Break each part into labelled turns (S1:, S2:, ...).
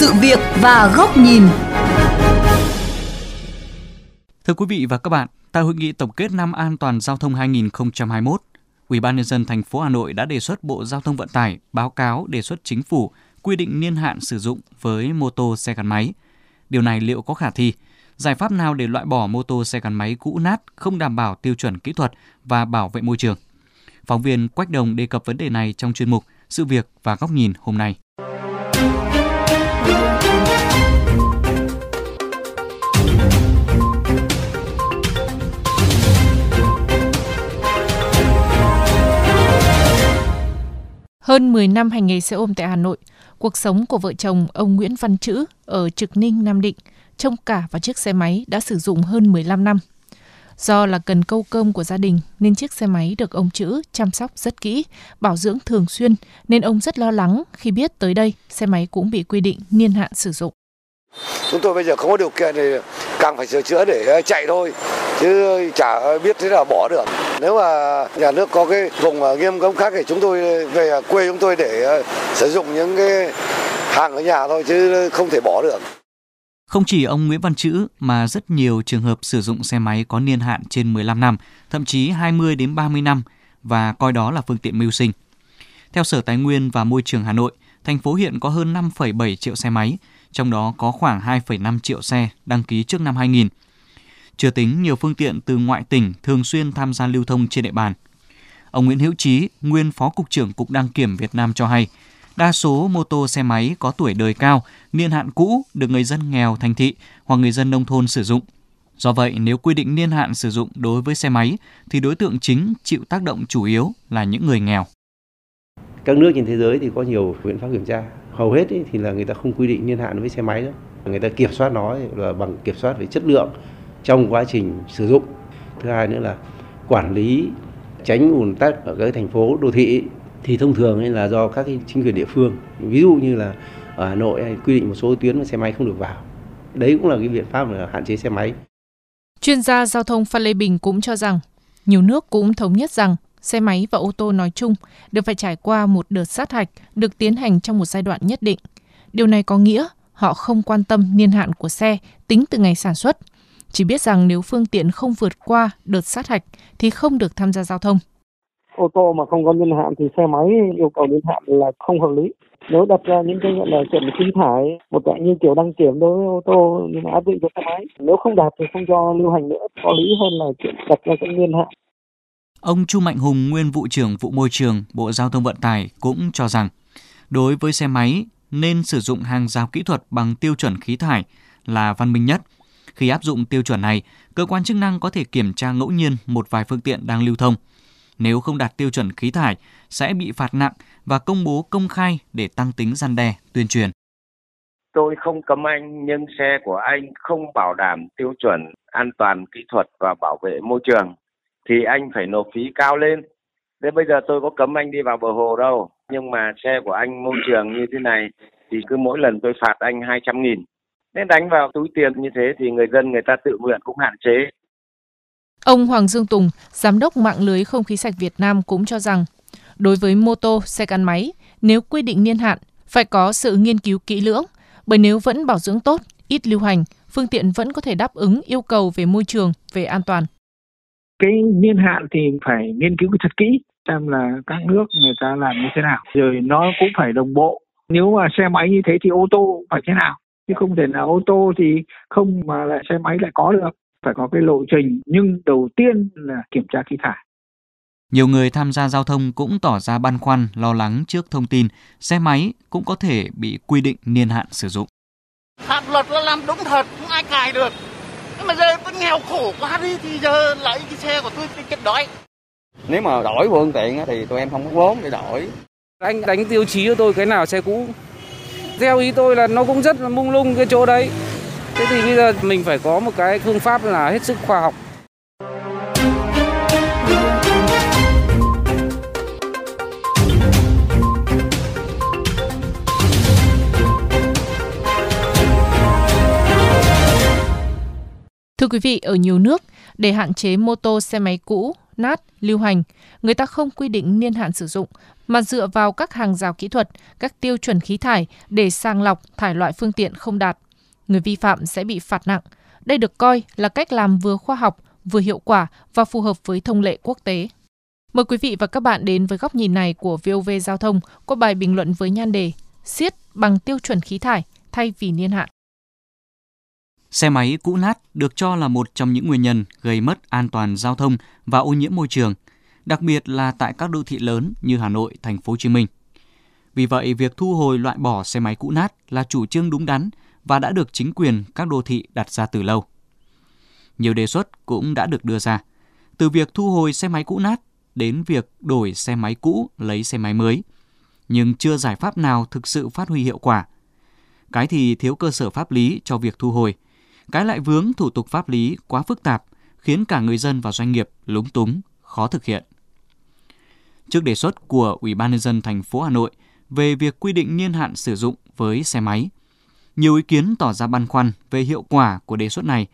S1: sự việc và góc nhìn.
S2: Thưa quý vị và các bạn, tại hội nghị tổng kết năm an toàn giao thông 2021, Ủy ban nhân dân thành phố Hà Nội đã đề xuất Bộ Giao thông Vận tải báo cáo đề xuất chính phủ quy định niên hạn sử dụng với mô tô xe gắn máy. Điều này liệu có khả thi? Giải pháp nào để loại bỏ mô tô xe gắn máy cũ nát, không đảm bảo tiêu chuẩn kỹ thuật và bảo vệ môi trường? Phóng viên Quách Đồng đề cập vấn đề này trong chuyên mục Sự việc và góc nhìn hôm nay.
S3: Hơn 10 năm hành nghề xe ôm tại Hà Nội, cuộc sống của vợ chồng ông Nguyễn Văn Chữ ở Trực Ninh, Nam Định trông cả vào chiếc xe máy đã sử dụng hơn 15 năm. Do là cần câu cơm của gia đình nên chiếc xe máy được ông Chữ chăm sóc rất kỹ, bảo dưỡng thường xuyên nên ông rất lo lắng khi biết tới đây xe máy cũng bị quy định niên hạn sử dụng.
S4: Chúng tôi bây giờ không có điều kiện thì càng phải sửa chữa để ờ, chạy thôi chứ chả biết thế nào bỏ được. Nếu mà nhà nước có cái vùng ờ, nghiêm cấm khác thì chúng tôi ờ, về quê chúng tôi để sử dụng những cái hàng ở nhà thôi chứ không thể bỏ được.
S2: Không chỉ ông Nguyễn Văn Chữ mà rất nhiều trường hợp sử dụng xe máy có niên hạn trên 15 năm, thậm chí 20 đến 30 năm và coi đó là phương tiện mưu sinh. Theo Sở Tài nguyên và Môi trường Hà Nội, thành phố hiện có hơn 5,7 triệu xe máy, trong đó có khoảng 2,5 triệu xe đăng ký trước năm 2000. Chưa tính nhiều phương tiện từ ngoại tỉnh thường xuyên tham gia lưu thông trên địa bàn. Ông Nguyễn Hữu Trí, nguyên Phó Cục trưởng Cục Đăng kiểm Việt Nam cho hay, đa số mô tô xe máy có tuổi đời cao, niên hạn cũ được người dân nghèo thành thị hoặc người dân nông thôn sử dụng. Do vậy, nếu quy định niên hạn sử dụng đối với xe máy thì đối tượng chính chịu tác động chủ yếu là những người nghèo.
S5: Các nước trên thế giới thì có nhiều biện pháp kiểm tra. Hầu hết thì là người ta không quy định niên hạn với xe máy đâu. Người ta kiểm soát nó là bằng kiểm soát về chất lượng trong quá trình sử dụng. Thứ hai nữa là quản lý, tránh ùn tắc ở các thành phố, đô thị thì thông thường là do các cái chính quyền địa phương, ví dụ như là ở Hà Nội quy định một số tuyến mà xe máy không được vào đấy cũng là cái biện pháp là hạn chế xe máy
S3: chuyên gia giao thông Phan Lê Bình cũng cho rằng, nhiều nước cũng thống nhất rằng xe máy và ô tô nói chung đều phải trải qua một đợt sát hạch được tiến hành trong một giai đoạn nhất định. Điều này có nghĩa họ không quan tâm niên hạn của xe tính từ ngày sản xuất, chỉ biết rằng nếu phương tiện không vượt qua đợt sát hạch thì không được tham gia giao thông.
S6: Ô tô mà không có niên hạn thì xe máy yêu cầu niên hạn là không hợp lý. Nếu đặt ra những cái gọi là chuẩn khí thải một dạng như kiểu đăng kiểm đối với ô tô nhưng mà áp dụng cho xe máy nếu không đạt thì không cho lưu hành nữa có lý hơn là chuyện đặt ra cái niên hạn.
S2: Ông Chu Mạnh Hùng, nguyên vụ trưởng vụ môi trường Bộ Giao thông Vận tải cũng cho rằng đối với xe máy nên sử dụng hàng rào kỹ thuật bằng tiêu chuẩn khí thải là văn minh nhất. Khi áp dụng tiêu chuẩn này, cơ quan chức năng có thể kiểm tra ngẫu nhiên một vài phương tiện đang lưu thông – nếu không đạt tiêu chuẩn khí thải sẽ bị phạt nặng và công bố công khai để tăng tính gian đe, tuyên truyền.
S7: Tôi không cấm anh nhưng xe của anh không bảo đảm tiêu chuẩn an toàn kỹ thuật và bảo vệ môi trường thì anh phải nộp phí cao lên. Thế bây giờ tôi có cấm anh đi vào bờ hồ đâu, nhưng mà xe của anh môi trường như thế này thì cứ mỗi lần tôi phạt anh 200 nghìn. Nên đánh vào túi tiền như thế thì người dân người ta tự nguyện cũng hạn chế.
S3: Ông Hoàng Dương Tùng, giám đốc mạng lưới không khí sạch Việt Nam cũng cho rằng, đối với mô tô, xe gắn máy, nếu quy định niên hạn, phải có sự nghiên cứu kỹ lưỡng, bởi nếu vẫn bảo dưỡng tốt, ít lưu hành, phương tiện vẫn có thể đáp ứng yêu cầu về môi trường, về an toàn.
S6: Cái niên hạn thì phải nghiên cứu thật kỹ, xem là các nước người ta làm như thế nào, rồi nó cũng phải đồng bộ. Nếu mà xe máy như thế thì ô tô phải thế nào, chứ không thể nào ô tô thì không mà lại xe máy lại có được phải có cái lộ trình nhưng đầu tiên là kiểm tra khí thải.
S2: Nhiều người tham gia giao thông cũng tỏ ra băn khoăn, lo lắng trước thông tin xe máy cũng có thể bị quy định niên hạn sử dụng.
S8: Phạm luật là làm đúng thật, không ai cài được. Nhưng mà giờ tôi nghèo khổ quá đi thì giờ lấy cái xe của tôi tôi chết đói.
S9: Nếu mà đổi phương tiện thì tụi em không có vốn để đổi.
S10: Anh đánh tiêu chí cho tôi cái nào xe cũ. Theo ý tôi là nó cũng rất là mung lung cái chỗ đấy. Thế thì bây giờ mình phải có một cái phương pháp là hết sức khoa học.
S3: Thưa quý vị, ở nhiều nước, để hạn chế mô tô xe máy cũ nát, lưu hành, người ta không quy định niên hạn sử dụng, mà dựa vào các hàng rào kỹ thuật, các tiêu chuẩn khí thải để sàng lọc thải loại phương tiện không đạt. Người vi phạm sẽ bị phạt nặng. Đây được coi là cách làm vừa khoa học, vừa hiệu quả và phù hợp với thông lệ quốc tế. Mời quý vị và các bạn đến với góc nhìn này của VOV Giao thông qua bài bình luận với nhan đề Siết bằng tiêu chuẩn khí thải thay vì niên hạn.
S2: Xe máy cũ nát được cho là một trong những nguyên nhân gây mất an toàn giao thông và ô nhiễm môi trường, đặc biệt là tại các đô thị lớn như Hà Nội, Thành phố Hồ Chí Minh. Vì vậy, việc thu hồi loại bỏ xe máy cũ nát là chủ trương đúng đắn và đã được chính quyền các đô thị đặt ra từ lâu. Nhiều đề xuất cũng đã được đưa ra, từ việc thu hồi xe máy cũ nát đến việc đổi xe máy cũ lấy xe máy mới, nhưng chưa giải pháp nào thực sự phát huy hiệu quả. Cái thì thiếu cơ sở pháp lý cho việc thu hồi, cái lại vướng thủ tục pháp lý quá phức tạp, khiến cả người dân và doanh nghiệp lúng túng, khó thực hiện. Trước đề xuất của Ủy ban nhân dân thành phố Hà Nội về việc quy định niên hạn sử dụng với xe máy, nhiều ý kiến tỏ ra băn khoăn về hiệu quả của đề xuất này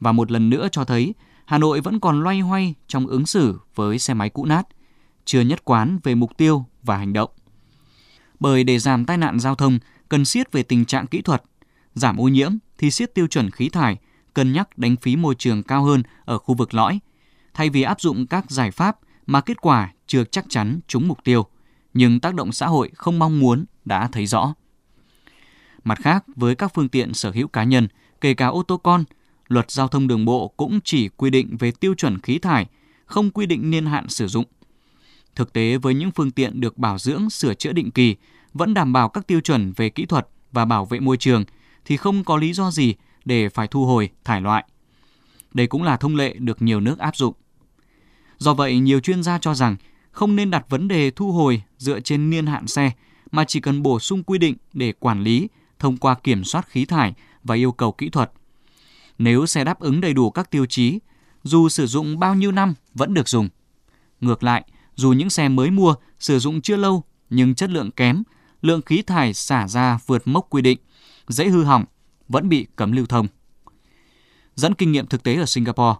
S2: và một lần nữa cho thấy Hà Nội vẫn còn loay hoay trong ứng xử với xe máy cũ nát, chưa nhất quán về mục tiêu và hành động. Bởi để giảm tai nạn giao thông cần siết về tình trạng kỹ thuật, giảm ô nhiễm thì siết tiêu chuẩn khí thải, cân nhắc đánh phí môi trường cao hơn ở khu vực lõi, thay vì áp dụng các giải pháp mà kết quả chưa chắc chắn trúng mục tiêu, nhưng tác động xã hội không mong muốn đã thấy rõ. Mặt khác, với các phương tiện sở hữu cá nhân, kể cả ô tô con, luật giao thông đường bộ cũng chỉ quy định về tiêu chuẩn khí thải, không quy định niên hạn sử dụng. Thực tế với những phương tiện được bảo dưỡng, sửa chữa định kỳ, vẫn đảm bảo các tiêu chuẩn về kỹ thuật và bảo vệ môi trường thì không có lý do gì để phải thu hồi, thải loại. Đây cũng là thông lệ được nhiều nước áp dụng. Do vậy, nhiều chuyên gia cho rằng không nên đặt vấn đề thu hồi dựa trên niên hạn xe, mà chỉ cần bổ sung quy định để quản lý thông qua kiểm soát khí thải và yêu cầu kỹ thuật. Nếu xe đáp ứng đầy đủ các tiêu chí, dù sử dụng bao nhiêu năm vẫn được dùng. Ngược lại, dù những xe mới mua sử dụng chưa lâu nhưng chất lượng kém, lượng khí thải xả ra vượt mốc quy định, dễ hư hỏng, vẫn bị cấm lưu thông. Dẫn kinh nghiệm thực tế ở Singapore,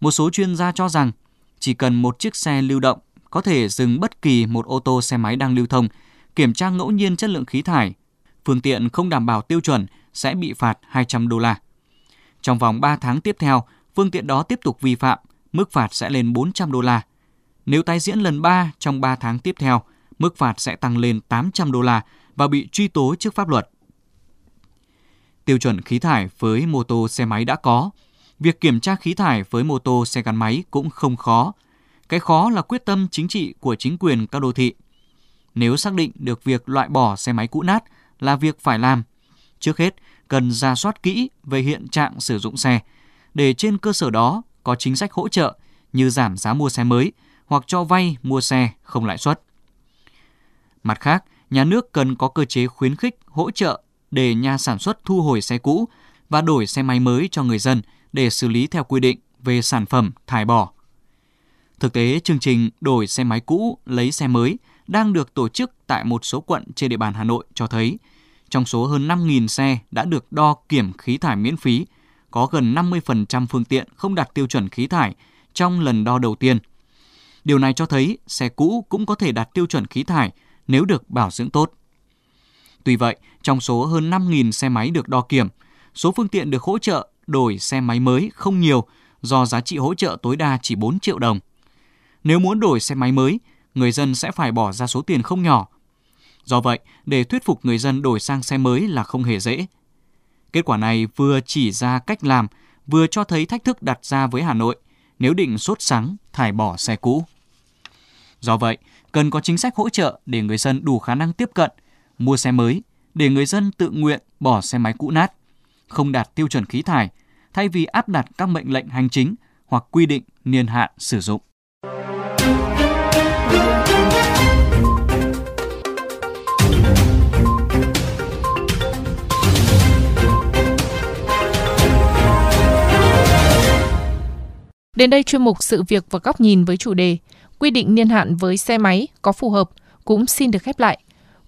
S2: một số chuyên gia cho rằng chỉ cần một chiếc xe lưu động có thể dừng bất kỳ một ô tô xe máy đang lưu thông, kiểm tra ngẫu nhiên chất lượng khí thải, phương tiện không đảm bảo tiêu chuẩn sẽ bị phạt 200 đô la. Trong vòng 3 tháng tiếp theo, phương tiện đó tiếp tục vi phạm, mức phạt sẽ lên 400 đô la. Nếu tái diễn lần 3 trong 3 tháng tiếp theo, mức phạt sẽ tăng lên 800 đô la và bị truy tố trước pháp luật. Tiêu chuẩn khí thải với mô tô xe máy đã có, việc kiểm tra khí thải với mô tô xe gắn máy cũng không khó. Cái khó là quyết tâm chính trị của chính quyền các đô thị. Nếu xác định được việc loại bỏ xe máy cũ nát là việc phải làm, trước hết cần ra soát kỹ về hiện trạng sử dụng xe, để trên cơ sở đó có chính sách hỗ trợ như giảm giá mua xe mới hoặc cho vay mua xe không lãi suất. Mặt khác, nhà nước cần có cơ chế khuyến khích, hỗ trợ để nhà sản xuất thu hồi xe cũ và đổi xe máy mới cho người dân để xử lý theo quy định về sản phẩm thải bỏ. Thực tế, chương trình đổi xe máy cũ lấy xe mới đang được tổ chức tại một số quận trên địa bàn Hà Nội cho thấy – trong số hơn 5.000 xe đã được đo kiểm khí thải miễn phí, có gần 50% phương tiện không đạt tiêu chuẩn khí thải trong lần đo đầu tiên. Điều này cho thấy xe cũ cũng có thể đạt tiêu chuẩn khí thải nếu được bảo dưỡng tốt. Tuy vậy, trong số hơn 5.000 xe máy được đo kiểm, số phương tiện được hỗ trợ đổi xe máy mới không nhiều do giá trị hỗ trợ tối đa chỉ 4 triệu đồng. Nếu muốn đổi xe máy mới, người dân sẽ phải bỏ ra số tiền không nhỏ Do vậy, để thuyết phục người dân đổi sang xe mới là không hề dễ. Kết quả này vừa chỉ ra cách làm, vừa cho thấy thách thức đặt ra với Hà Nội nếu định sốt sắng thải bỏ xe cũ. Do vậy, cần có chính sách hỗ trợ để người dân đủ khả năng tiếp cận, mua xe mới, để người dân tự nguyện bỏ xe máy cũ nát, không đạt tiêu chuẩn khí thải, thay vì áp đặt các mệnh lệnh hành chính hoặc quy định niên hạn sử dụng.
S3: Đến đây chuyên mục sự việc và góc nhìn với chủ đề quy định niên hạn với xe máy có phù hợp cũng xin được khép lại.